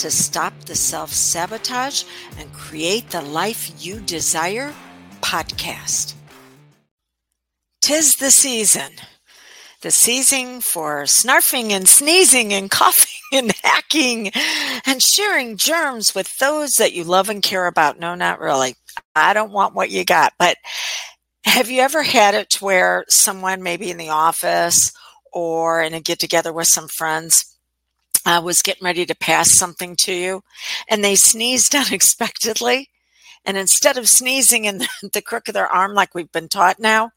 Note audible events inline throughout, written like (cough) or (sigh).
to Stop the Self Sabotage and Create the Life You Desire podcast. Tis the season. The season for snarfing and sneezing and (laughs) coughing and hacking and sharing germs with those that you love and care about. No, not really. I don't want what you got. But have you ever had it to where someone, maybe in the office or in a get together with some friends, uh, was getting ready to pass something to you and they sneezed (laughs) unexpectedly? And instead of sneezing in the, (laughs) the crook of their arm like we've been taught now,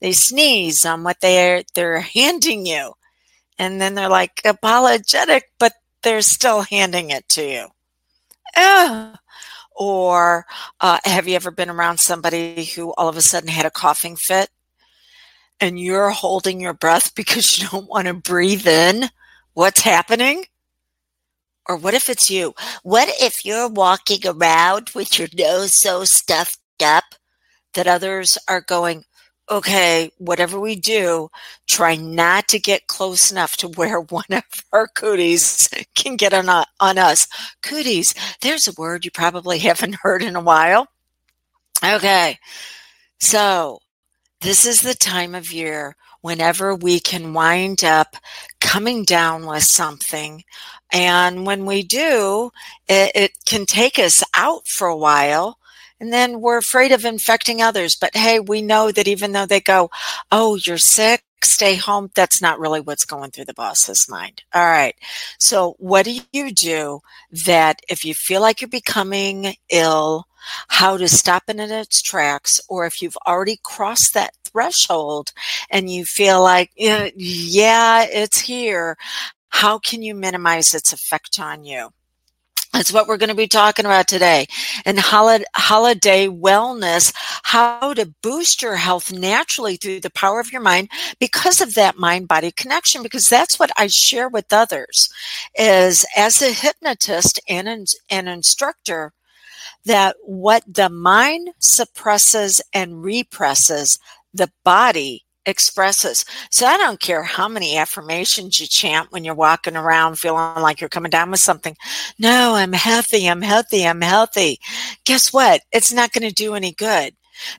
they sneeze on what they're they're handing you and then they're like apologetic but they're still handing it to you Ugh. or uh, have you ever been around somebody who all of a sudden had a coughing fit and you're holding your breath (laughs) because you don't want to breathe in what's happening or what if it's you what if you're walking around with your nose so stuffed up that others are going okay, whatever we do, try not to get close enough to where (laughs) one of our cooties can get on, on us. Cooties, there's a word you probably haven't heard in a while. Okay, so this is the time of year whenever we can wind up coming down with something. And when we do, it, it can take us out for a while and then we're afraid of infecting others. But hey, we know that even though they go, Oh, you're sick, stay home, that's not really what's going through the boss's mind. All right. So what do you do that if you feel like you're becoming ill, how to stop it in its tracks, or if you've already crossed that threshold and you feel like, yeah, it's here, how can you minimize its effect on you? That's what we're going to be talking about today. And holiday wellness, how to boost your health naturally through the power of your mind because of that mind body connection. Because that's what I share with others is as a hypnotist and an, an instructor, that what the mind suppresses and represses, the body expresses. So I don't care how many affirmations you chant when you're walking around feeling like you're coming down with something. No, I'm healthy. I'm healthy. I'm healthy. Guess what? It's not going to do any good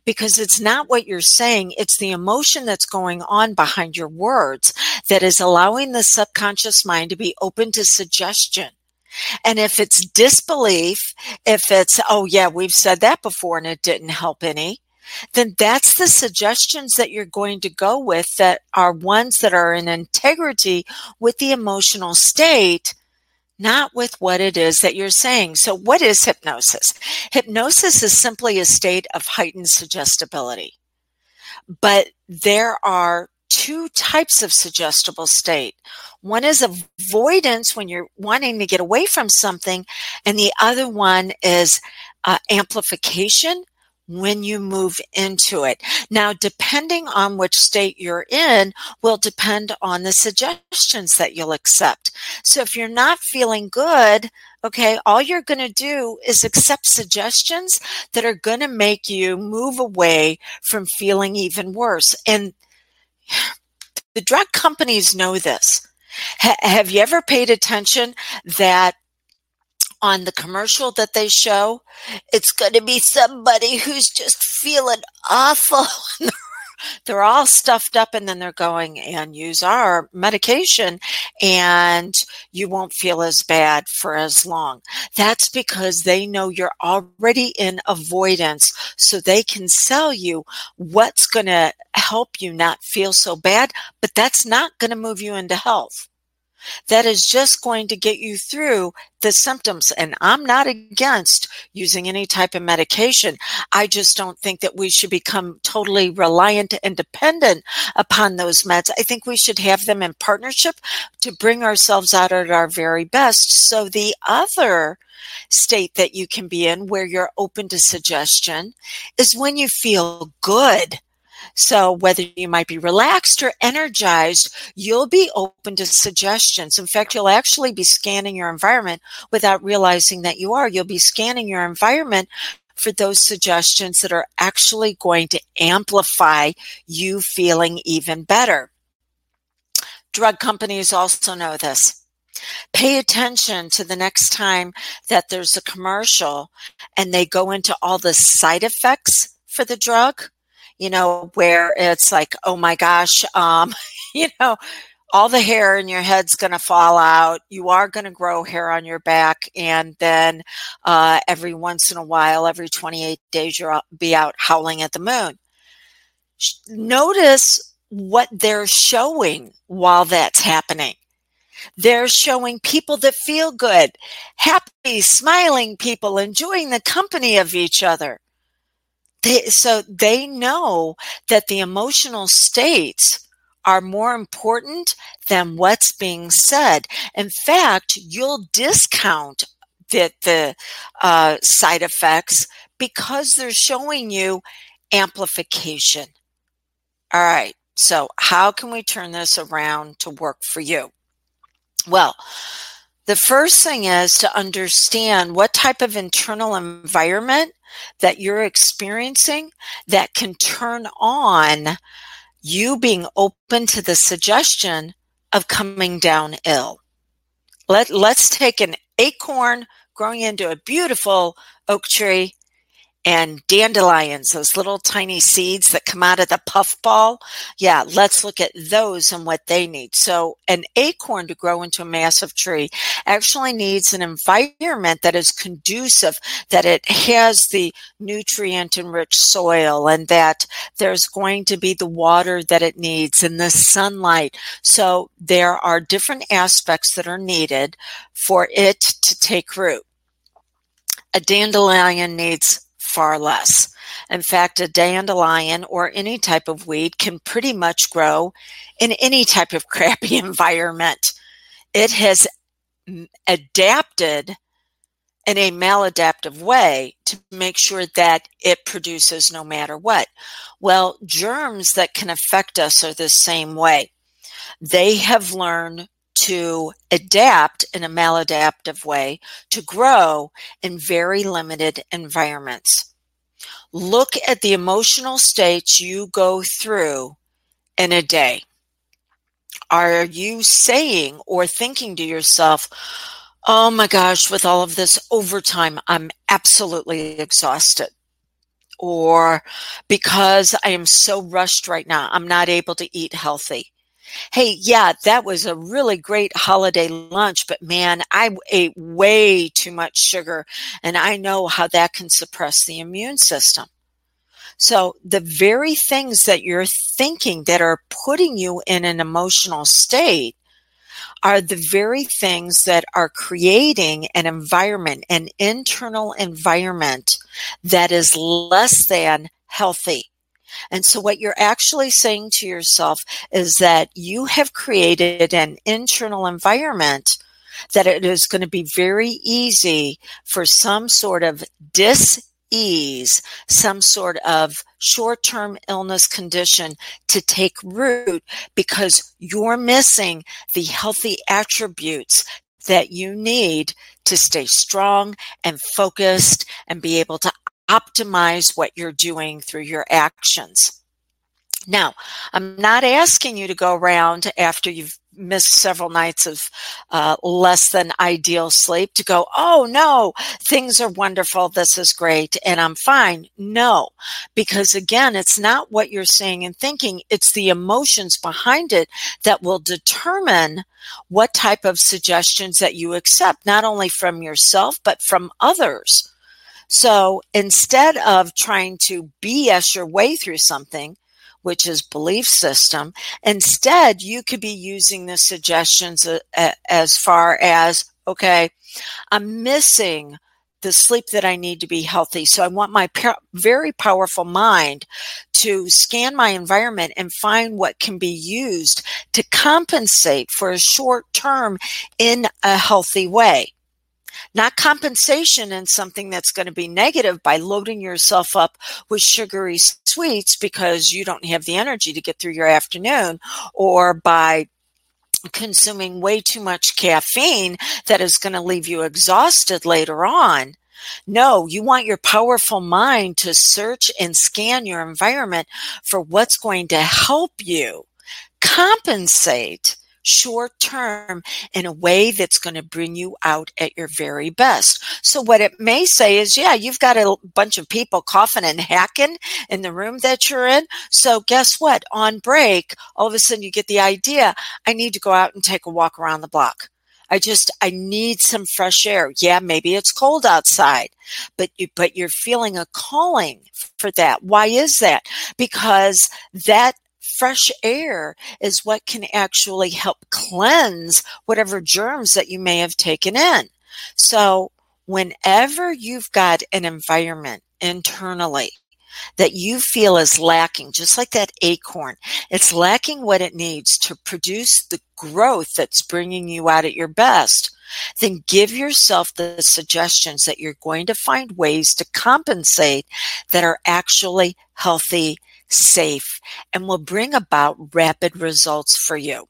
because it's not what you're saying. It's the emotion that's going on behind your words that is allowing the subconscious mind to be open to suggestion. And if it's disbelief, if it's, oh yeah, we've said that before and it didn't help any, then that's the suggestions that you're going to go with that are ones that are in integrity with the emotional state not with what it is that you're saying. So, what is hypnosis? Hypnosis is simply a state of heightened suggestibility. But there are two types of suggestible state. One is avoidance when you're wanting to get away from something, and the other one is uh, amplification when you move into it. Now, depending on which state you're in will depend on the suggestions that you'll accept. So if you're not feeling good, okay, all you're going to do is accept suggestions that are going to make you move away from feeling even worse. And the drug companies know this. have you ever paid attention that on the commercial that they show, it's going to be somebody who's just feeling awful. (laughs) they're all stuffed up and then they're going and use our medication and you won't feel as bad for as long. That's because they know you're already in avoidance so they can sell you what's going to help you not feel so bad, but that's not going to move you into health. That is just going to get you through the symptoms. And I'm not against using any type of medication. I just don't think that we should become totally reliant and dependent upon those meds. I think we should have them in partnership to bring ourselves out at our very best. So the other state that you can be in where you're open to suggestion is when you feel good so whether you might be relaxed or energized, you'll be open to suggestions. In fact, you'll actually be scanning your environment without realizing that you are. You'll be scanning your environment for those suggestions that are actually going to amplify you feeling even better. Drug companies also know this. Pay attention to the next time that there's a commercial and they go into all the side effects for the drug you know, where it's like, oh my gosh, um, (laughs) you know, all the hair in your head's going to fall out. You are going to grow hair on your back. And then uh, every once in a while, every 28 days, you'll be out howling at the moon. Notice what they're showing while that's happening. They're showing people that feel good, happy, smiling people, enjoying the company of each other. They, so they know that the emotional states are more important than what's being said. In fact, you'll discount the, the uh, side effects because they're showing you amplification. All right. So, how can we turn this around to work for you? Well, the first thing is to understand what type of internal environment that you're experiencing that can turn on you being open to the suggestion of coming down ill. Let, let's take an acorn growing into a beautiful oak tree and dandelions, those little tiny seeds that come out of the puffball. Yeah, let's look at those and what they need. So, an acorn to grow into a massive tree actually needs an environment that is conducive, that it has the nutrient enriched soil, and that there's going to be the water that it needs and the sunlight. So, there are different aspects that are needed for it to take root. A dandelion needs far less. In fact, a dandelion or any type of weed can pretty much grow in any type of (laughs) crappy environment. It has adapted in a maladaptive way to make sure that it produces no matter what. Well, germs that can affect us are the same way. They have learned to adapt in a maladaptive way to grow in very limited environments. Look at the emotional states you go through in a day. Are you saying or thinking to yourself, oh my gosh, with all of this overtime, I'm absolutely exhausted? Or because I am so rushed right now, I'm not able to eat healthy. Hey, yeah, that was a really great holiday lunch, but man, I ate way too much sugar and I know how that can suppress the immune system. So the very things that you're thinking that are putting you in an emotional state are the very things that are creating an environment, an internal environment that is less than healthy. And so what you're actually saying to yourself is that you have created an internal environment that it is going to be very easy for some sort of dis ease, some sort of short term illness condition to take root because you're missing the healthy attributes that you need to stay strong and focused and be able to optimize what you're doing through your actions. Now, I'm not asking you to go around after you've missed several nights of uh, less than ideal sleep to go, oh no, things are wonderful. This is great. And I'm fine. No, because again, it's not what you're saying and thinking. It's the emotions behind it that will determine what type of suggestions that you accept, not only from yourself, but from others. So instead of trying to BS your way through something, which is belief system. Instead, you could be using the suggestions uh, as far as, okay, I'm missing the sleep that I need to be healthy. So I want my very powerful mind to scan my environment and find what can be used to compensate for a short term in a healthy way. Not compensation in something that's going to be negative by loading yourself up with sugary sweets because you don't have the energy to get through your afternoon or by consuming way too much caffeine that is going to leave you exhausted later on. No, you want your powerful mind to search and scan your environment for what's going to help you compensate short term in a way that's going to bring you out at your very best. So what it may say is, yeah, you've got a bunch of people coughing and hacking in the room that you're in. So guess what? On break, all of a sudden you get the idea, I need to go out and take a walk around the block. I just, I need some fresh air. Yeah, maybe it's cold outside, but you, but you're feeling a calling for that. Why is that? Because that fresh air is what can actually help cleanse whatever germs that you may have taken in. So whenever you've got an environment internally that you feel is lacking, just like that acorn, it's lacking what it needs to produce the growth that's bringing you out at your best, then give yourself the suggestions that you're going to find ways to compensate that are actually healthy safe, and will bring about rapid results for you.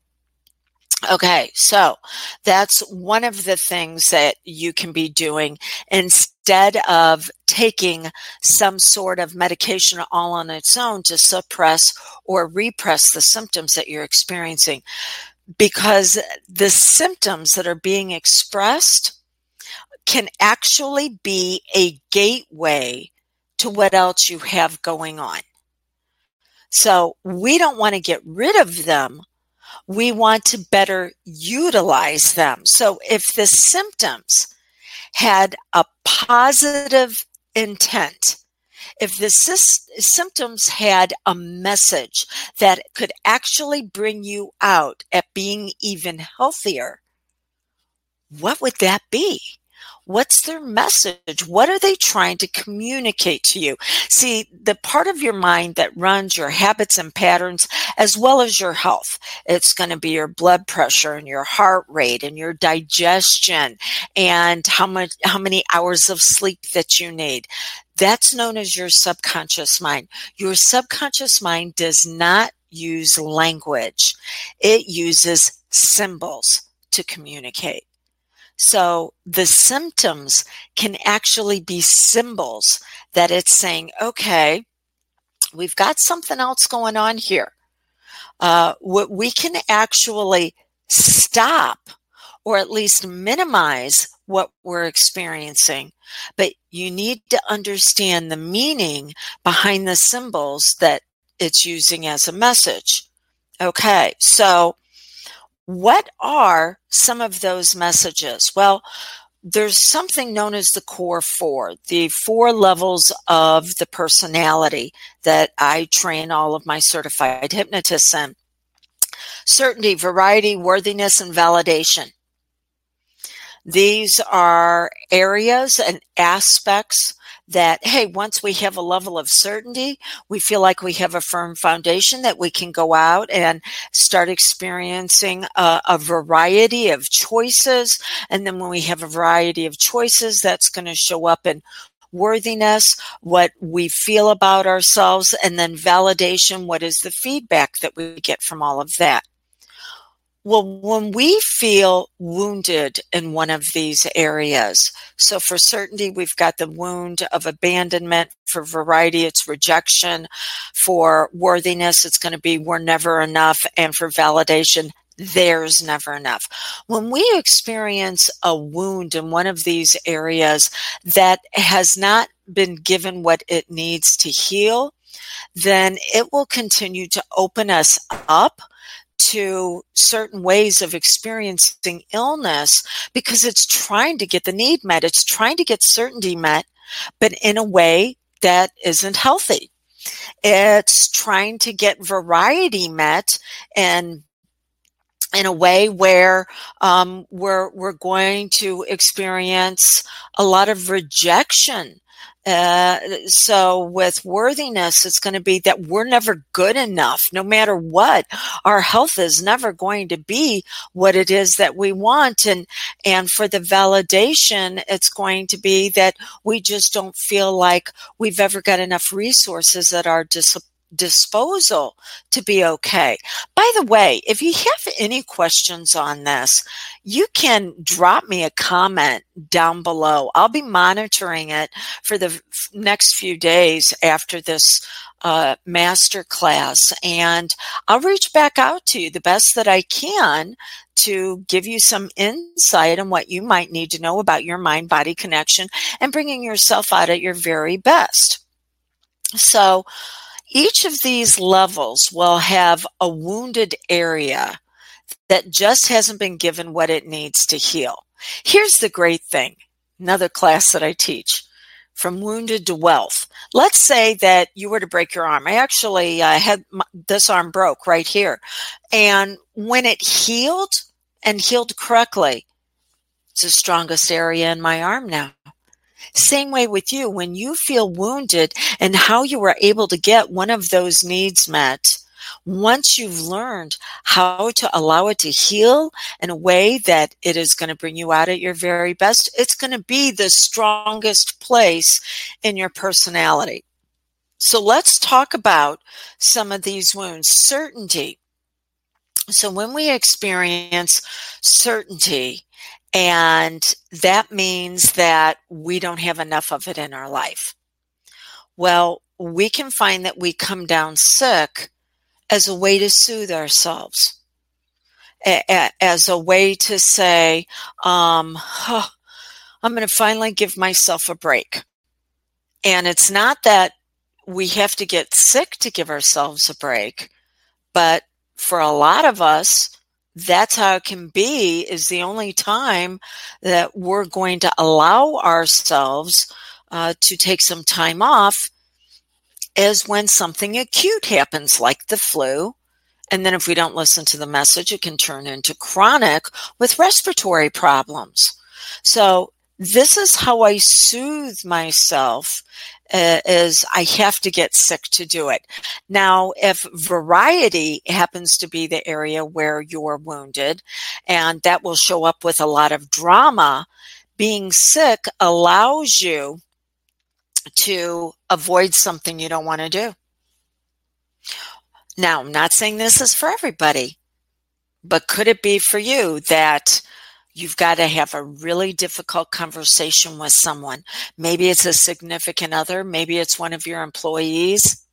Okay, so that's one of the things that you can be doing instead of taking some sort of medication all on its own to suppress or repress the symptoms that you're experiencing. Because the symptoms that are being expressed can actually be a gateway to what else you have going on. So we don't want to get rid of them. We want to better utilize them. So if the symptoms had a positive intent, if the symptoms had a message that could actually bring you out at being even healthier, what would that be? What's their message? What are they trying to communicate to you? See, the part of your mind that runs your habits and patterns as well as your health, it's going to be your blood pressure and your heart rate and your digestion and how much, how many hours of sleep that you need. That's known as your subconscious mind. Your subconscious mind does not use language. It uses symbols to communicate. So the symptoms can actually be symbols that it's saying, okay, we've got something else going on here. Uh, what we can actually stop or at least minimize what we're experiencing, but you need to understand the meaning behind the symbols that it's using as a message. Okay, so what are some of those messages? Well, there's something known as the core four, the four levels of the personality that I train all of my certified hypnotists in certainty, variety, worthiness, and validation. These are areas and aspects that, hey, once we have a level of certainty, we feel like we have a firm foundation that we can go out and start experiencing a, a variety of choices. And then when we have a variety of choices, that's going to show up in worthiness, what we feel about ourselves, and then validation, what is the feedback that we get from all of that. Well, when we feel wounded in one of these areas, so for certainty, we've got the wound of abandonment. For variety, it's rejection. For worthiness, it's going to be we're never enough. And for validation, there's never enough. When we experience a wound in one of these areas that has not been given what it needs to heal, then it will continue to open us up to certain ways of experiencing illness because it's trying to get the need met. It's trying to get certainty met, but in a way that isn't healthy. It's trying to get variety met and in a way where um, we're we're going to experience a lot of rejection. Uh, so with worthiness, it's going to be that we're never good enough, no matter what. Our health is never going to be what it is that we want, and and for the validation, it's going to be that we just don't feel like we've ever got enough resources at our disposal disposal to be okay. By the way, if you have any questions on this, you can drop me a comment down below. I'll be monitoring it for the next few days after this uh, master class, and I'll reach back out to you the best that I can to give you some insight on what you might need to know about your mind body connection and bringing yourself out at your very best. So, each of these levels will have a wounded area that just hasn't been given what it needs to heal. Here's the great thing another class that I teach from wounded to wealth. Let's say that you were to break your arm. I actually uh, had my, this arm broke right here. And when it healed and healed correctly, it's the strongest area in my arm now. Same way with you, when you feel wounded and how you were able to get one of those needs met, once you've learned how to allow it to heal in a way that it is going to bring you out at your very best, it's going to be the strongest place in your personality. So let's talk about some of these wounds. Certainty. So when we experience certainty, and that means that we don't have enough of it in our life. Well, we can find that we come down sick as a way to soothe ourselves, as a way to say, um, oh, I'm going to finally give myself a break. And it's not that we have to get sick to give ourselves a break, but for a lot of us, that's how it can be is the only time that we're going to allow ourselves uh, to take some time off is when something acute happens like the flu. And then if we don't listen to the message it can turn into chronic with respiratory problems. So this is how i soothe myself Uh, is I have to get sick to do it. Now, if variety happens to be the area where you're wounded, and that will show up with a lot of drama, being sick allows you to avoid something you don't want to do. Now, I'm not saying this is for everybody, but could it be for you that You've got to have a really difficult conversation with someone. Maybe it's a significant other, maybe it's one of your employees.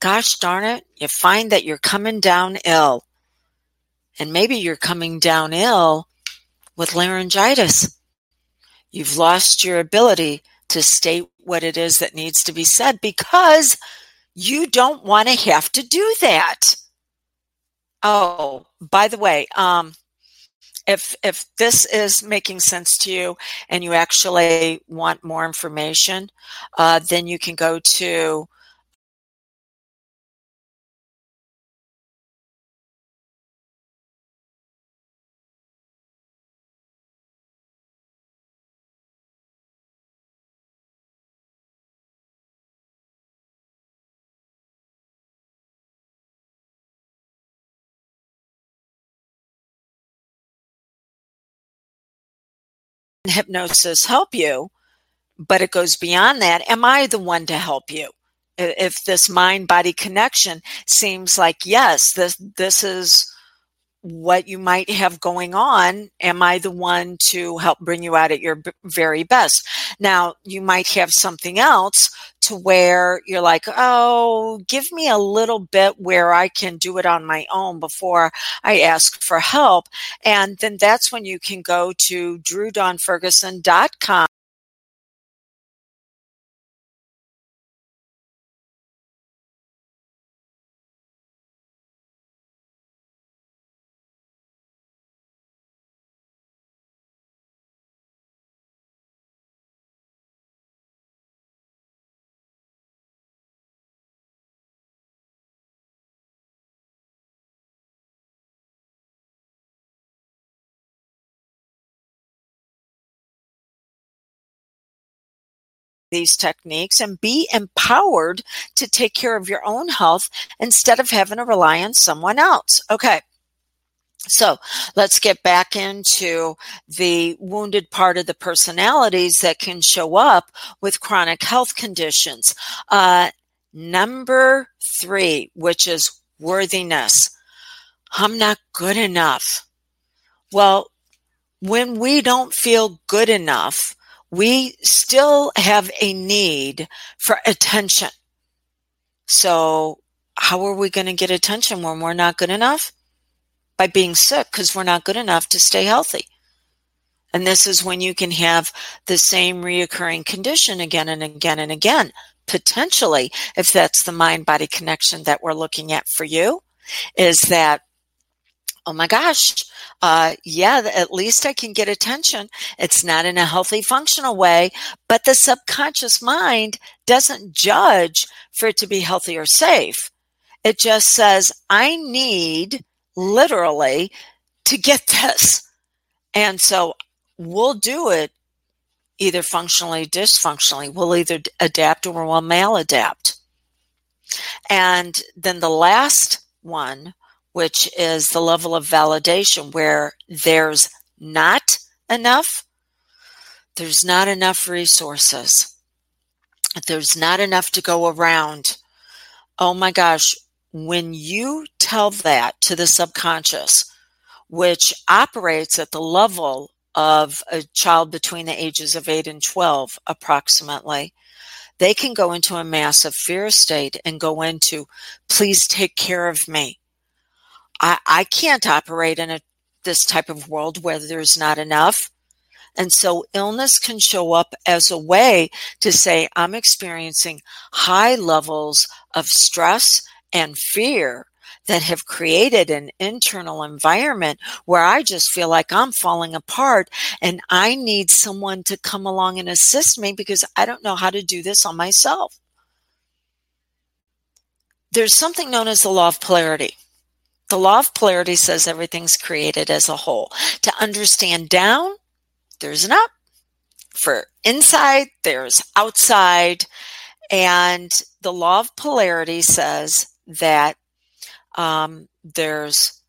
Gosh darn it, you find that you're coming down ill. And maybe you're coming down ill with laryngitis. You've lost your ability to state what it is that needs to be said because you don't want to have to do that. Oh, by the way, um, if if this is making sense to you and you actually want more information, uh, then you can go to hypnosis help you, but it goes beyond that. Am I the one to help you? If this mind body connection seems like, yes, this, this is what you might have going on am i the one to help bring you out at your very best? Now you might have something else to where you're like oh give me a little bit where i can do it on my own before i ask for help. And then that's when you can go to drewdawnferguson.com these techniques and be empowered to take care of your own health instead of having to rely on someone else. Okay. So let's get back into the wounded part of the personalities that can show up with chronic health conditions. Uh, number three, which is worthiness. I'm not good enough. Well, when we don't feel good enough, we still have a need for attention. So, how are we going to get attention when we're not good enough? By being sick because we're not good enough to stay healthy. And this is when you can have the same reoccurring condition again and again and again, potentially, if that's the mind body connection that we're looking at for you, is that oh my gosh, uh, yeah, at least I can get attention. It's not in a healthy, functional way, but the subconscious mind doesn't judge for it to be healthy or safe. It just says, I need literally to get (laughs) this. And so we'll do it either functionally, dysfunctionally. We'll either adapt or we'll maladapt. And then the last one which is the level of validation where there's not enough, there's not enough resources, there's not enough to go around. Oh my gosh, when you tell that to the subconscious, which operates at the level of a child between the ages of 8 and 12 approximately, they can go into a massive fear state and go into, please take care of me. I, I can't operate in a, this type of world where there's not enough. And so illness can show up as a way to say, I'm experiencing high levels of stress and fear that have created an internal environment where I just feel like I'm falling apart and I need someone to come along and assist me because I don't know how to do this on myself. There's something known as the law of polarity. The law of polarity says everything's created as a whole. To understand down, there's an up. For inside, there's outside. And the law of polarity says that um, there's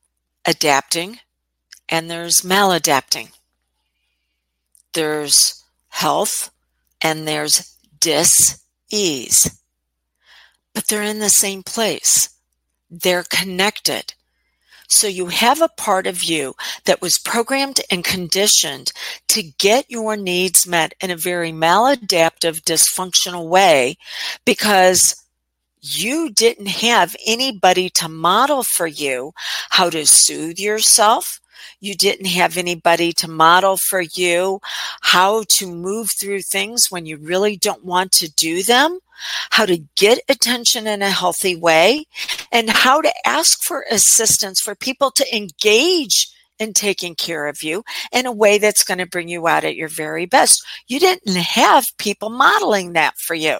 adapting and there's maladapting. There's health and there's dis ease. But they're in the same place. They're connected. So you have a part of you that was programmed and conditioned to get your needs met in a very maladaptive, dysfunctional way because you didn't have anybody to model for you how to soothe yourself. You didn't have anybody to model for you how to move through things when you really don't want to do them how to get attention in a healthy way, and how to ask for assistance for people to engage in taking care of you in a way that's going to bring you out at your very best. You didn't have people modeling that for you.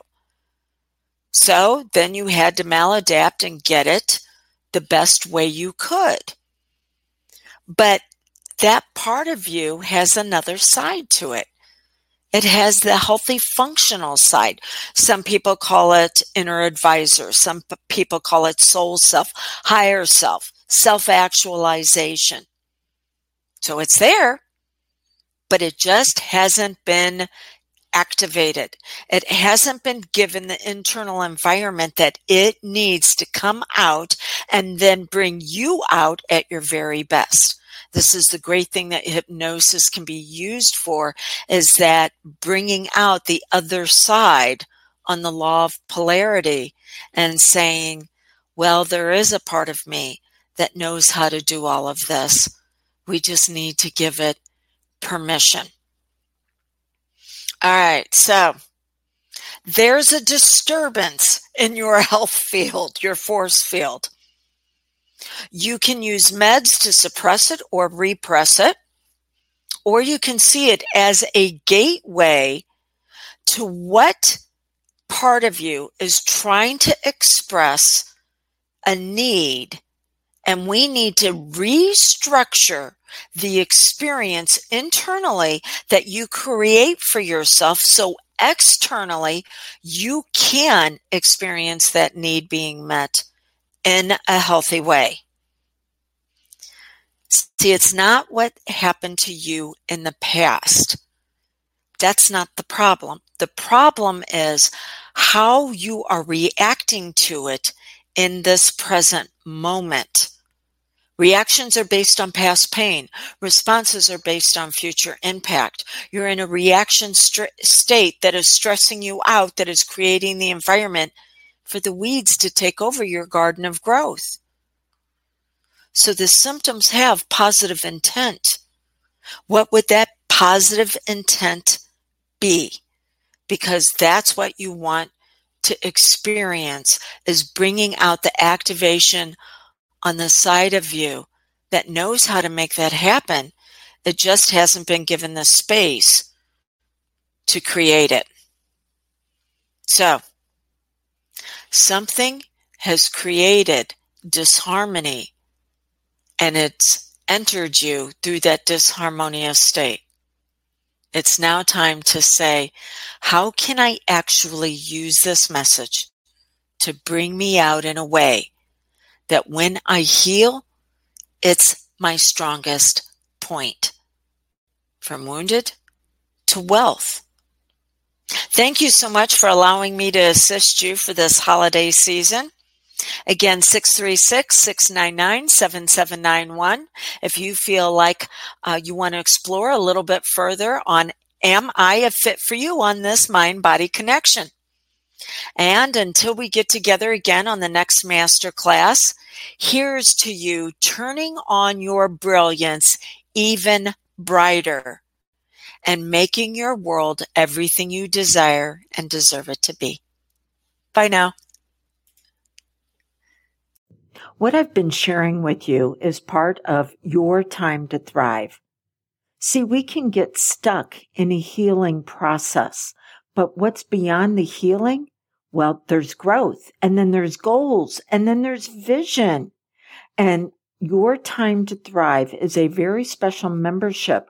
So then you had to maladapt and get it the best way you could. But that part of you has another side to it. It has the healthy functional side. Some people call it inner advisor. Some people call it soul self, higher self, self actualization. So it's there, but it just hasn't been activated. It hasn't been given the internal environment that it needs to come out and then bring you out at your very best. This is the great thing that hypnosis can be used for is that bringing out the other side on the law of polarity and saying, well, there is a part of me that knows how to do all of this. We just need to give it permission. All right. So there's a disturbance in your (laughs) health field, your force field. You can use meds to suppress it or repress it, or you can see it as a gateway to what part of you is trying to express a need. And we need to restructure the experience internally that you create for yourself so externally, you can experience that need being met in a healthy way. See, it's not what happened to you in the past. That's not the problem. The problem is how you are reacting to it in this present moment. Reactions are based on past pain. Responses are based on future impact. You're in a reaction st- state that is stressing you out, that is creating the environment for the weeds to take over your garden of growth. So the symptoms have positive intent. What would that positive intent be? Because that's what you want to experience is bringing out the activation on the side of you that knows how to make that happen. It just hasn't been given the space to create it. So, something has created disharmony and it's entered you through that disharmonious state. It's now time to say, how can I actually use this message to bring me out in a way that when I heal, it's my strongest point from wounded to wealth. Thank you so much for allowing me to assist you for this holiday season. Again, 636 699 7791. If you feel like uh, you want to explore a little bit further on Am I a fit for you on this mind body connection? And until we get together again on the next master class, here's to you turning on your brilliance even brighter and making your world everything you desire and deserve it to be. Bye now. What I've been sharing with you is part of your time to thrive. See, we can get stuck in a healing process, but what's beyond the healing well, there's growth and then there's goals and then there's vision. And your time to thrive is a very special membership